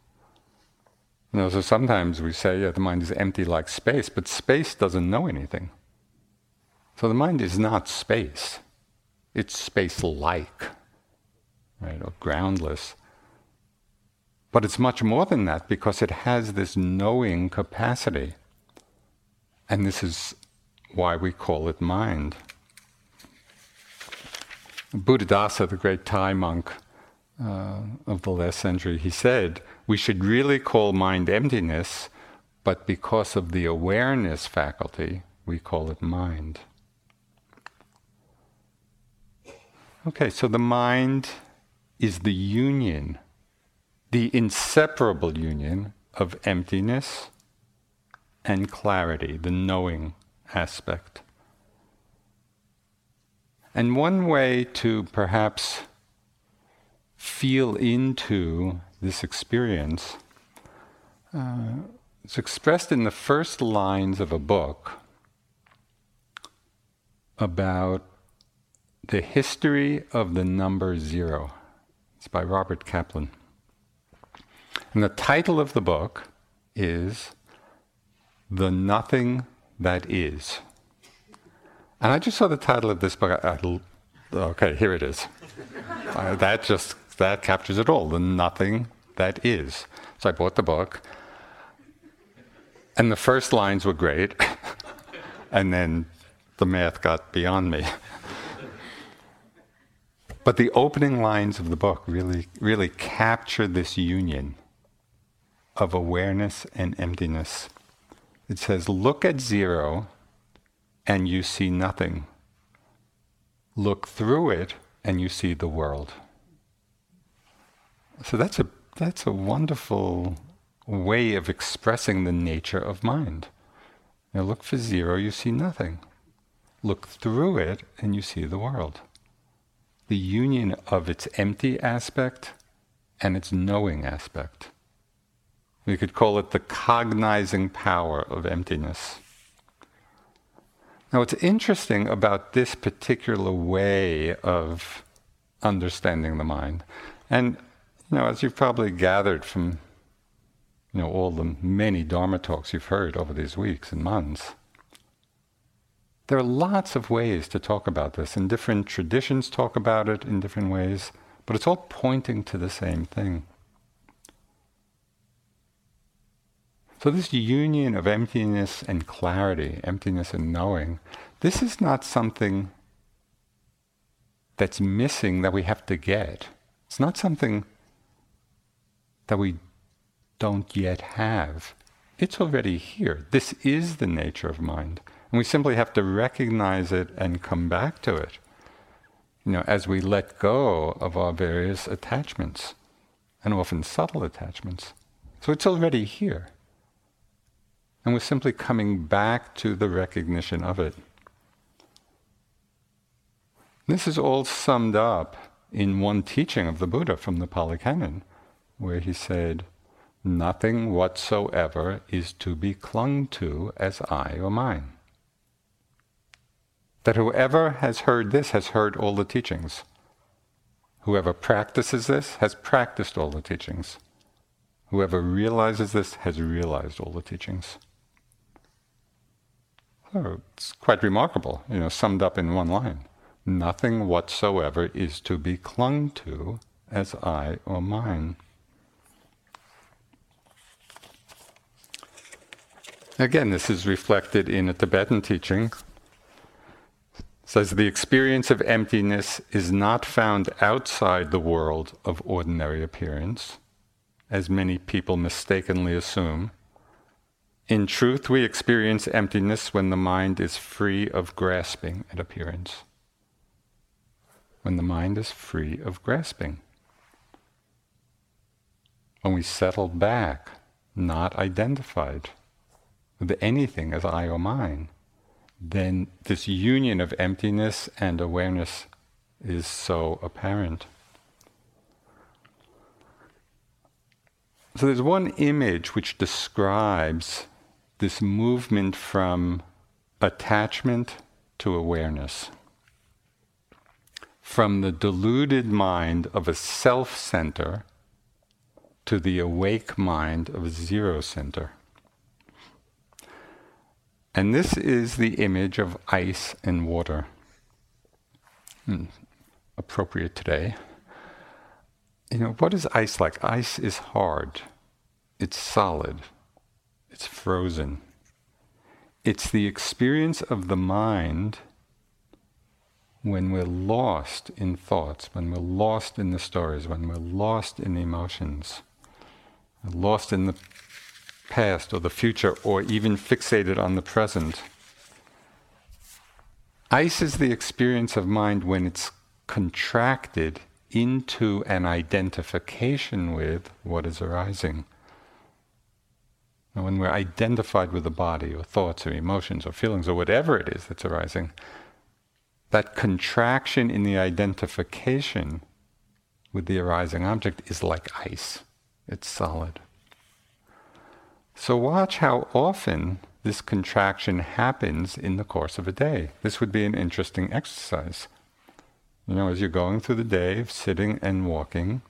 You know, so sometimes we say, yeah, the mind is empty like space, but space doesn't know anything. So the mind is not space. It's space-like, right, or groundless. But it's much more than that because it has this knowing capacity. And this is why we call it mind. Buddhadasa, the great Thai monk uh, of the last century, he said, we should really call mind emptiness, but because of the awareness faculty, we call it mind. Okay, so the mind is the union, the inseparable union of emptiness and clarity, the knowing aspect. And one way to perhaps feel into this experience uh, is expressed in the first lines of a book about the history of the number zero. It's by Robert Kaplan. And the title of the book is The Nothing That Is. And I just saw the title of this book. I, I, okay, here it is. uh, that just that captures it all. The nothing that is. So I bought the book, and the first lines were great, and then the math got beyond me. but the opening lines of the book really, really capture this union of awareness and emptiness. It says, "Look at zero and you see nothing. Look through it and you see the world. So that's a, that's a wonderful way of expressing the nature of mind. Now look for zero, you see nothing. Look through it and you see the world. The union of its empty aspect and its knowing aspect. We could call it the cognizing power of emptiness. Now, what's interesting about this particular way of understanding the mind, and you know, as you've probably gathered from you know all the many Dharma talks you've heard over these weeks and months, there are lots of ways to talk about this, and different traditions talk about it in different ways, but it's all pointing to the same thing. So, this union of emptiness and clarity, emptiness and knowing, this is not something that's missing that we have to get. It's not something that we don't yet have. It's already here. This is the nature of mind. And we simply have to recognize it and come back to it. you know, as we let go of our various attachments, and often subtle attachments. So it's already here. And we're simply coming back to the recognition of it. This is all summed up in one teaching of the Buddha from the Pali Canon, where he said, Nothing whatsoever is to be clung to as I or mine. That whoever has heard this has heard all the teachings. Whoever practices this has practiced all the teachings. Whoever realizes this has realized all the teachings. So it's quite remarkable, you know, summed up in one line. Nothing whatsoever is to be clung to as I or mine. Again, this is reflected in a Tibetan teaching. It says the experience of emptiness is not found outside the world of ordinary appearance, as many people mistakenly assume. In truth, we experience emptiness when the mind is free of grasping at appearance when the mind is free of grasping. When we settle back, not identified with anything as I or mine, then this union of emptiness and awareness is so apparent. So there's one image which describes this movement from attachment to awareness from the deluded mind of a self center to the awake mind of a zero center. And this is the image of ice and water. Hmm, appropriate today. You know, what is ice like? Ice is hard, it's solid, it's frozen. It's the experience of the mind when we're lost in thoughts, when we're lost in the stories, when we're lost in emotions, lost in the past or the future, or even fixated on the present. Ice is the experience of mind when it's contracted into an identification with what is arising. When we're identified with the body, or thoughts, or emotions, or feelings, or whatever it is that's arising, that contraction in the identification with the arising object is like ice, it's solid. So, watch how often this contraction happens in the course of a day. This would be an interesting exercise. You know, as you're going through the day of sitting and walking,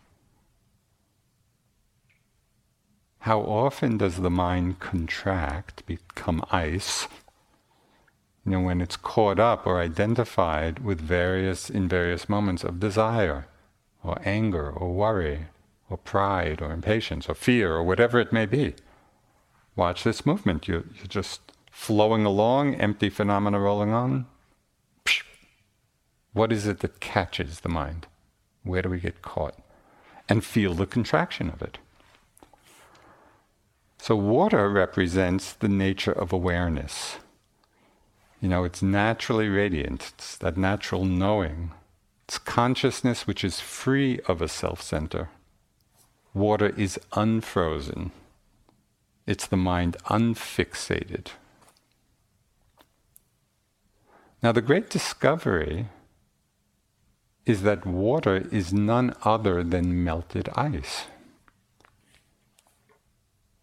how often does the mind contract, become ice, you know, when it's caught up or identified with various, in various moments of desire, or anger, or worry, or pride, or impatience, or fear, or whatever it may be. Watch this movement. You, you're just flowing along, empty phenomena rolling on. What is it that catches the mind? Where do we get caught? And feel the contraction of it. So, water represents the nature of awareness. You know, it's naturally radiant. It's that natural knowing. It's consciousness which is free of a self center. Water is unfrozen. It's the mind unfixated. Now, the great discovery is that water is none other than melted ice.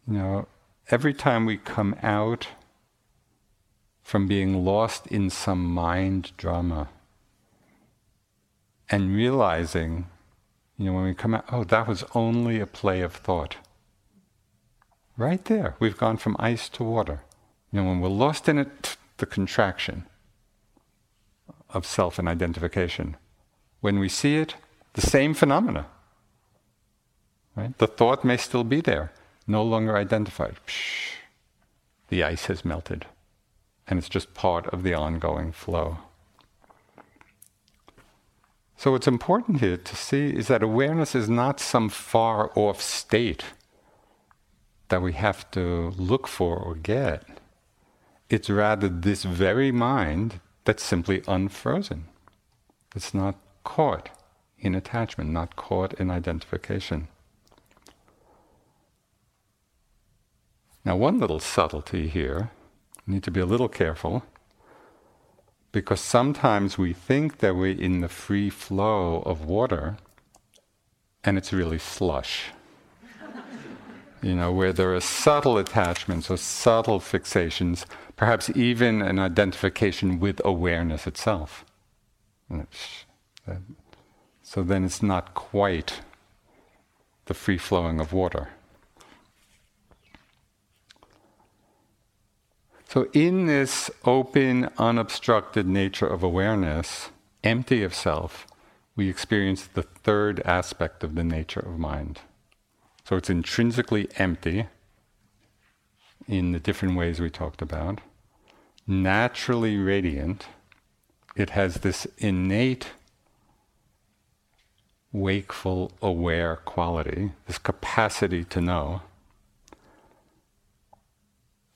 You know, every time we come out from being lost in some mind drama and realizing, you know, when we come out, oh, that was only a play of thought. Right there, we've gone from ice to water. You know, when we're lost in it, the contraction of self and identification. When we see it, the same phenomena. Right? The thought may still be there, no longer identified. Psh, the ice has melted and it's just part of the ongoing flow. So, what's important here to see is that awareness is not some far off state that we have to look for or get. It's rather this very mind that's simply unfrozen. It's not caught in attachment, not caught in identification. Now, one little subtlety here, need to be a little careful, because sometimes we think that we're in the free flow of water, and it's really slush. you know, where there are subtle attachments or subtle fixations, perhaps even an identification with awareness itself. Uh, so then it's not quite the free flowing of water. So, in this open, unobstructed nature of awareness, empty of self, we experience the third aspect of the nature of mind. So, it's intrinsically empty in the different ways we talked about, naturally radiant. It has this innate, wakeful, aware quality, this capacity to know.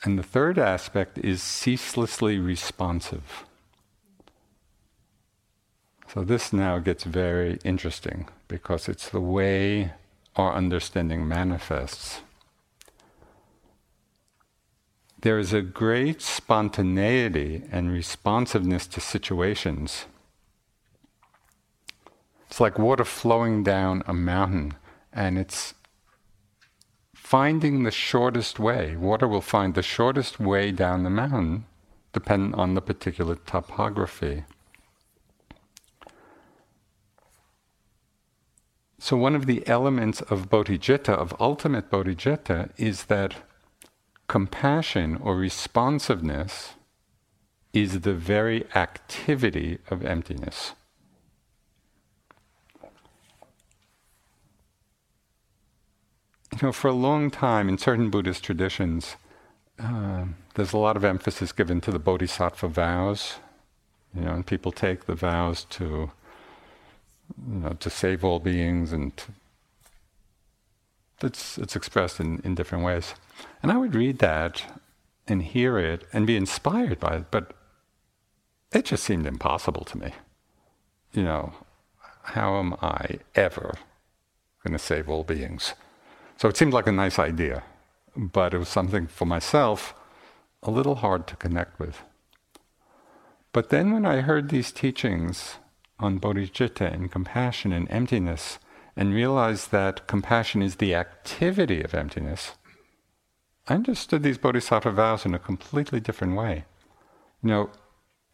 And the third aspect is ceaselessly responsive. So this now gets very interesting because it's the way our understanding manifests. There is a great spontaneity and responsiveness to situations. It's like water flowing down a mountain, and it's finding the shortest way. Water will find the shortest way down the mountain, depending on the particular topography. So, one of the elements of bodhicitta, of ultimate bodhicitta, is that compassion or responsiveness is the very activity of emptiness. You know, for a long time in certain Buddhist traditions, uh, there's a lot of emphasis given to the bodhisattva vows. You know, and people take the vows to, you know, to save all beings, and to, it's it's expressed in, in different ways. And I would read that and hear it and be inspired by it, but it just seemed impossible to me. You know, how am I ever going to save all beings? So it seemed like a nice idea, but it was something for myself a little hard to connect with. But then when I heard these teachings on bodhicitta and compassion and emptiness, and realized that compassion is the activity of emptiness, I understood these bodhisattva vows in a completely different way. You know,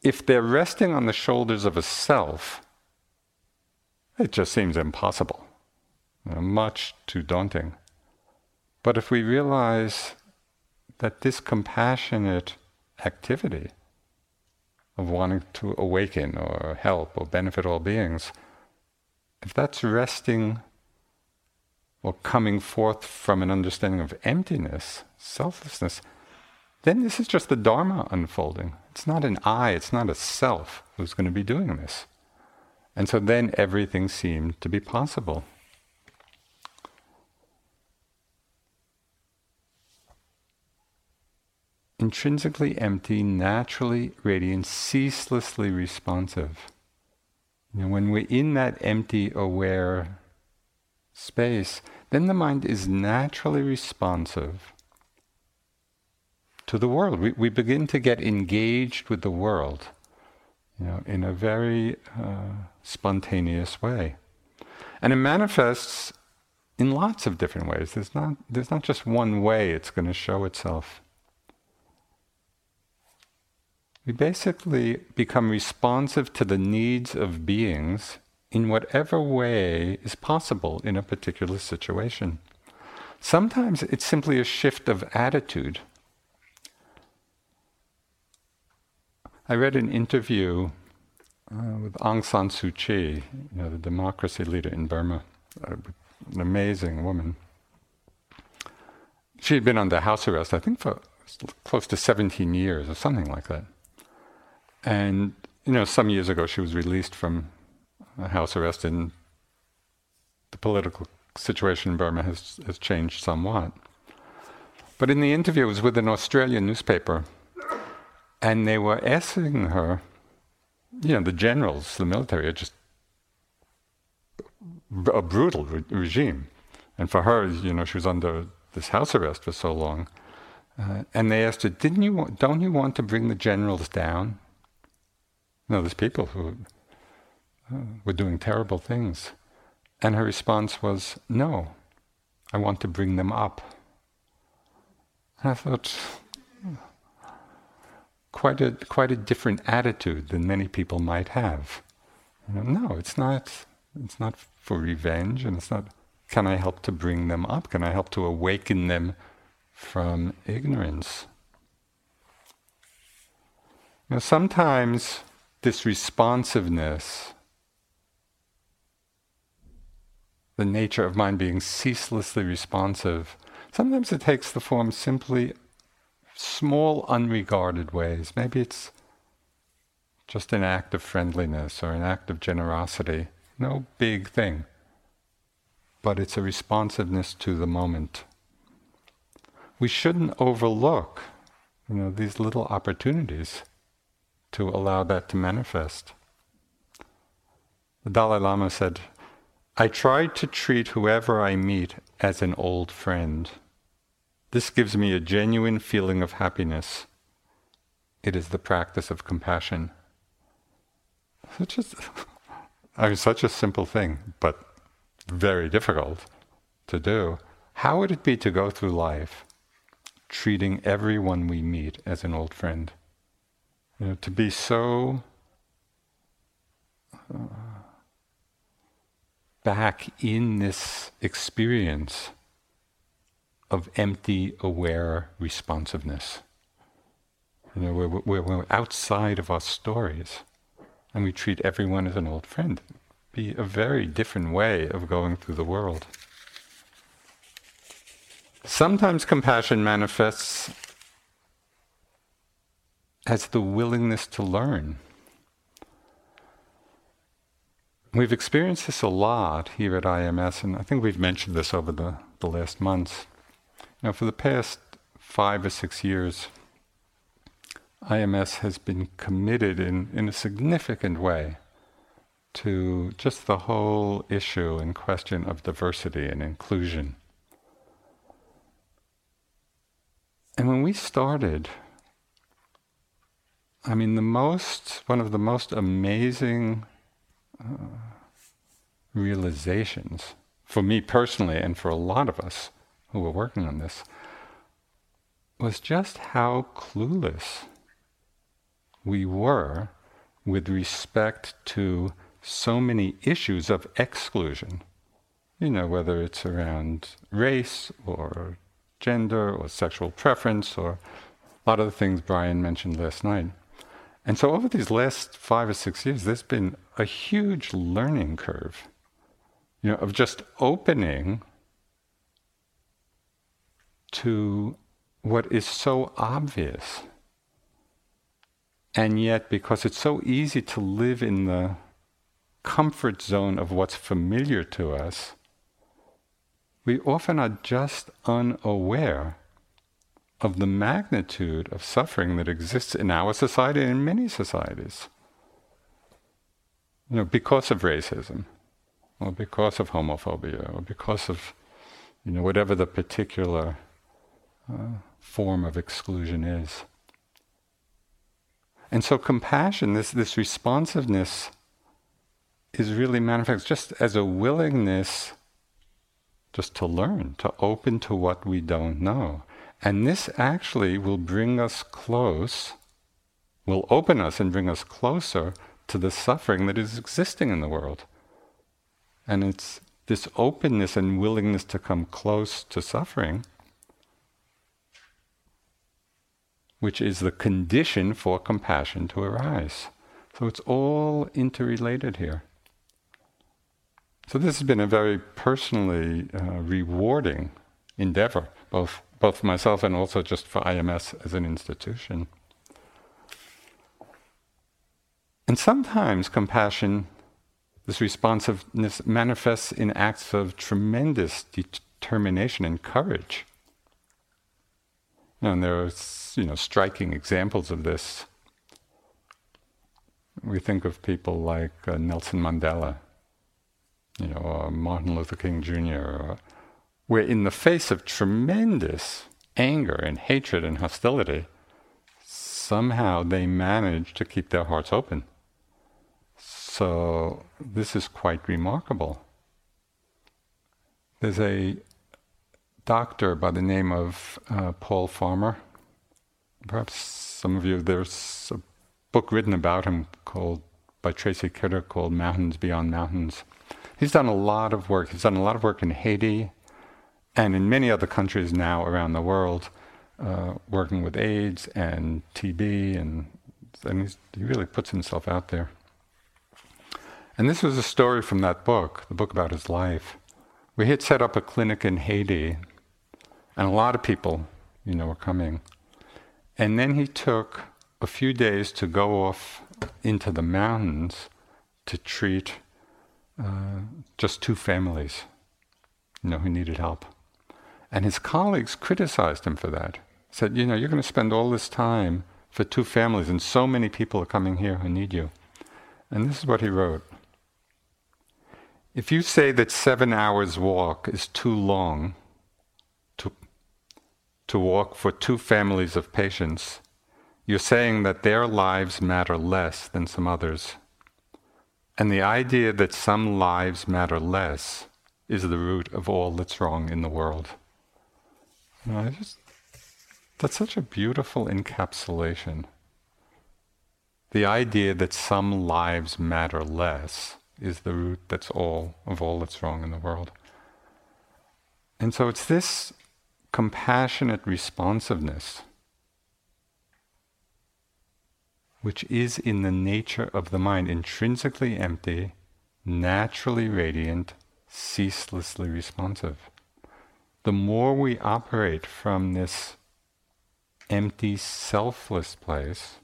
if they're resting on the shoulders of a self, it just seems impossible, you know, much too daunting. But if we realize that this compassionate activity of wanting to awaken or help or benefit all beings, if that's resting or coming forth from an understanding of emptiness, selflessness, then this is just the Dharma unfolding. It's not an I, it's not a self who's going to be doing this. And so then everything seemed to be possible. Intrinsically empty, naturally radiant, ceaselessly responsive. Know, when we're in that empty, aware space, then the mind is naturally responsive to the world. We, we begin to get engaged with the world, you know, in a very uh, spontaneous way, and it manifests in lots of different ways. There's not there's not just one way it's going to show itself we basically become responsive to the needs of beings in whatever way is possible in a particular situation. Sometimes it's simply a shift of attitude. I read an interview uh, with Aung San Suu Kyi, you know, the democracy leader in Burma, uh, an amazing woman. She had been under house arrest, I think, for close to 17 years or something like that. And, you know, some years ago she was released from house arrest and the political situation in Burma has, has changed somewhat. But in the interview, it was with an Australian newspaper, and they were asking her, you know, the generals, the military, are just a brutal re- regime. And for her, you know, she was under this house arrest for so long. Uh, and they asked her, "Didn't you? Don't you want to bring the generals down?" No, there's people who uh, were doing terrible things, and her response was, "No, I want to bring them up." And I thought, quite a quite a different attitude than many people might have. You know, no, it's not. It's not for revenge, and it's not. Can I help to bring them up? Can I help to awaken them from ignorance? Know, sometimes this responsiveness, the nature of mind being ceaselessly responsive, sometimes it takes the form simply small, unregarded ways. Maybe it's just an act of friendliness or an act of generosity. No big thing. But it's a responsiveness to the moment. We shouldn't overlook, you know, these little opportunities to allow that to manifest. The Dalai Lama said, I try to treat whoever I meet as an old friend. This gives me a genuine feeling of happiness. It is the practice of compassion. Such a, I mean, such a simple thing, but very difficult to do. How would it be to go through life treating everyone we meet as an old friend? You know, to be so uh, back in this experience of empty, aware responsiveness. You know, we're, we're, we're outside of our stories, and we treat everyone as an old friend. Be a very different way of going through the world. Sometimes compassion manifests as the willingness to learn. We've experienced this a lot here at IMS, and I think we've mentioned this over the, the last months. Now, for the past five or six years, IMS has been committed in, in a significant way to just the whole issue and question of diversity and inclusion. And when we started, I mean, the most, one of the most amazing uh, realizations for me personally and for a lot of us who were working on this was just how clueless we were with respect to so many issues of exclusion. You know, whether it's around race or gender or sexual preference or a lot of the things Brian mentioned last night. And so, over these last five or six years, there's been a huge learning curve, you know, of just opening to what is so obvious. And yet, because it's so easy to live in the comfort zone of what's familiar to us, we often are just unaware of the magnitude of suffering that exists in our society and in many societies. You know, because of racism, or because of homophobia, or because of, you know, whatever the particular uh, form of exclusion is. And so compassion, this, this responsiveness, is really manifest just as a willingness just to learn, to open to what we don't know. And this actually will bring us close, will open us and bring us closer to the suffering that is existing in the world. And it's this openness and willingness to come close to suffering which is the condition for compassion to arise. So it's all interrelated here. So this has been a very personally uh, rewarding endeavor, both both for myself and also just for IMS as an institution. And sometimes compassion, this responsiveness, manifests in acts of tremendous determination and courage. And there are you know, striking examples of this. We think of people like uh, Nelson Mandela, you know, Martin Luther King Jr., where in the face of tremendous anger and hatred and hostility, somehow they manage to keep their hearts open. So this is quite remarkable. There's a doctor by the name of uh, Paul Farmer. Perhaps some of you, there's a book written about him called by Tracy Kidder called Mountains Beyond Mountains. He's done a lot of work. He's done a lot of work in Haiti and in many other countries now around the world, uh, working with AIDS and TB, and, and he really puts himself out there. And this was a story from that book, the book about his life. We had set up a clinic in Haiti, and a lot of people, you know, were coming. And then he took a few days to go off into the mountains to treat uh, just two families, you know, who needed help. And his colleagues criticized him for that. Said, you know, you're going to spend all this time for two families, and so many people are coming here who need you. And this is what he wrote. If you say that seven hours walk is too long to, to walk for two families of patients, you're saying that their lives matter less than some others. And the idea that some lives matter less is the root of all that's wrong in the world. You know, just, that's such a beautiful encapsulation. The idea that some lives matter less is the root that's all of all that's wrong in the world. And so it's this compassionate responsiveness which is in the nature of the mind, intrinsically empty, naturally radiant, ceaselessly responsive. The more we operate from this empty, selfless place,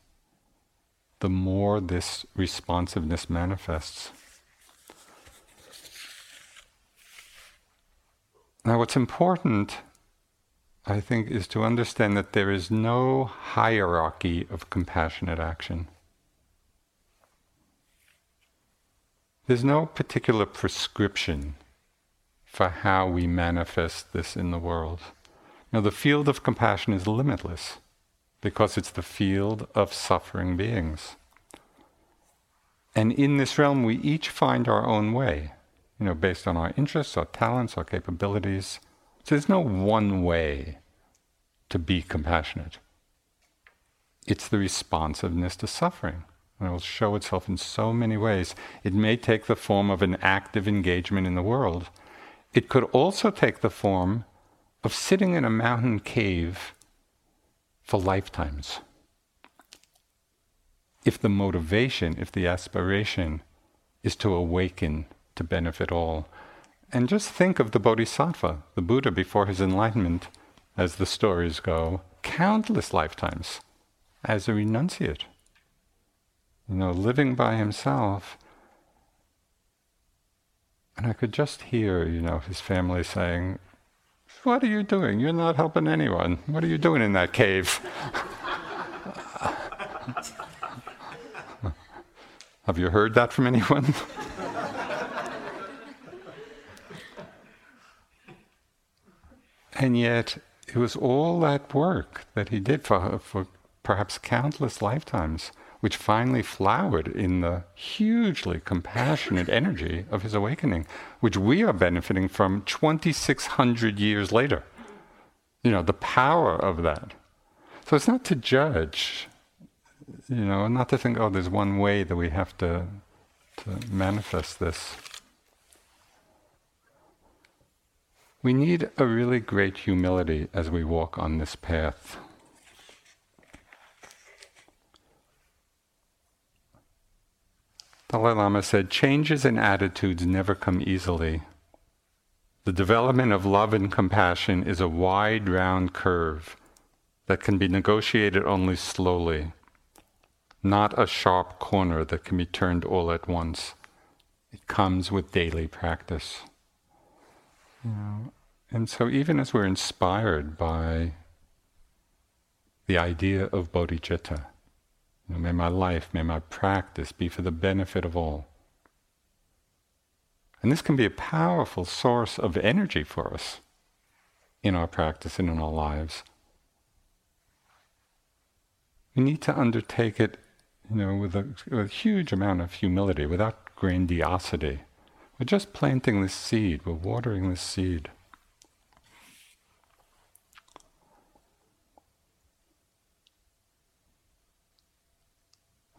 the more this responsiveness manifests. Now, what's important, I think, is to understand that there is no hierarchy of compassionate action. There's no particular prescription for how we manifest this in the world. Now, the field of compassion is limitless because it's the field of suffering beings. And in this realm, we each find our own way you know, based on our interests, our talents, our capabilities. So there's no one way to be compassionate. It's the responsiveness to suffering. And it will show itself in so many ways. It may take the form of an active engagement in the world. It could also take the form of sitting in a mountain cave for lifetimes. If the motivation, if the aspiration is to awaken to benefit all. And just think of the Bodhisattva, the Buddha before his enlightenment, as the stories go, countless lifetimes as a renunciate. You know, living by himself. And I could just hear, you know, his family saying, What are you doing? You're not helping anyone. What are you doing in that cave? Have you heard that from anyone? And yet, it was all that work that he did for, for perhaps countless lifetimes, which finally flowered in the hugely compassionate energy of his awakening, which we are benefiting from 2,600 years later. You know, the power of that. So it's not to judge, you know, not to think, oh, there's one way that we have to, to manifest this. We need a really great humility as we walk on this path. Dalai Lama said, changes in attitudes never come easily. The development of love and compassion is a wide, round curve that can be negotiated only slowly, not a sharp corner that can be turned all at once. It comes with daily practice. And so, even as we're inspired by the idea of bodhicitta, may my life, may my practice be for the benefit of all. And this can be a powerful source of energy for us in our practice and in our lives. We need to undertake it, you know, with a, with a huge amount of humility, without grandiosity. We're just planting this seed, we're watering this seed.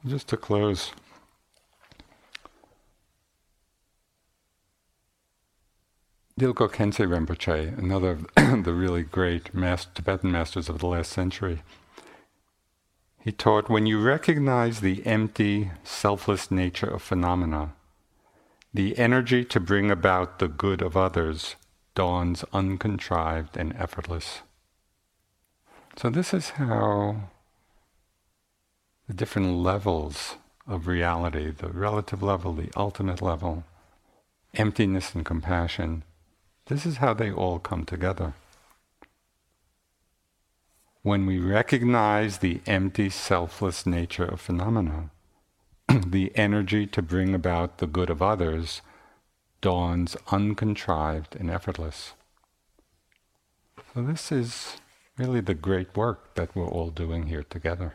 Just to close, Dilgo Khyentse Rinpoche, another of the really great master, Tibetan masters of the last century, he taught when you recognize the empty, selfless nature of phenomena, the energy to bring about the good of others dawns uncontrived and effortless. So, this is how the different levels of reality the relative level, the ultimate level, emptiness and compassion this is how they all come together. When we recognize the empty, selfless nature of phenomena, the energy to bring about the good of others dawns uncontrived and effortless. So, this is really the great work that we're all doing here together.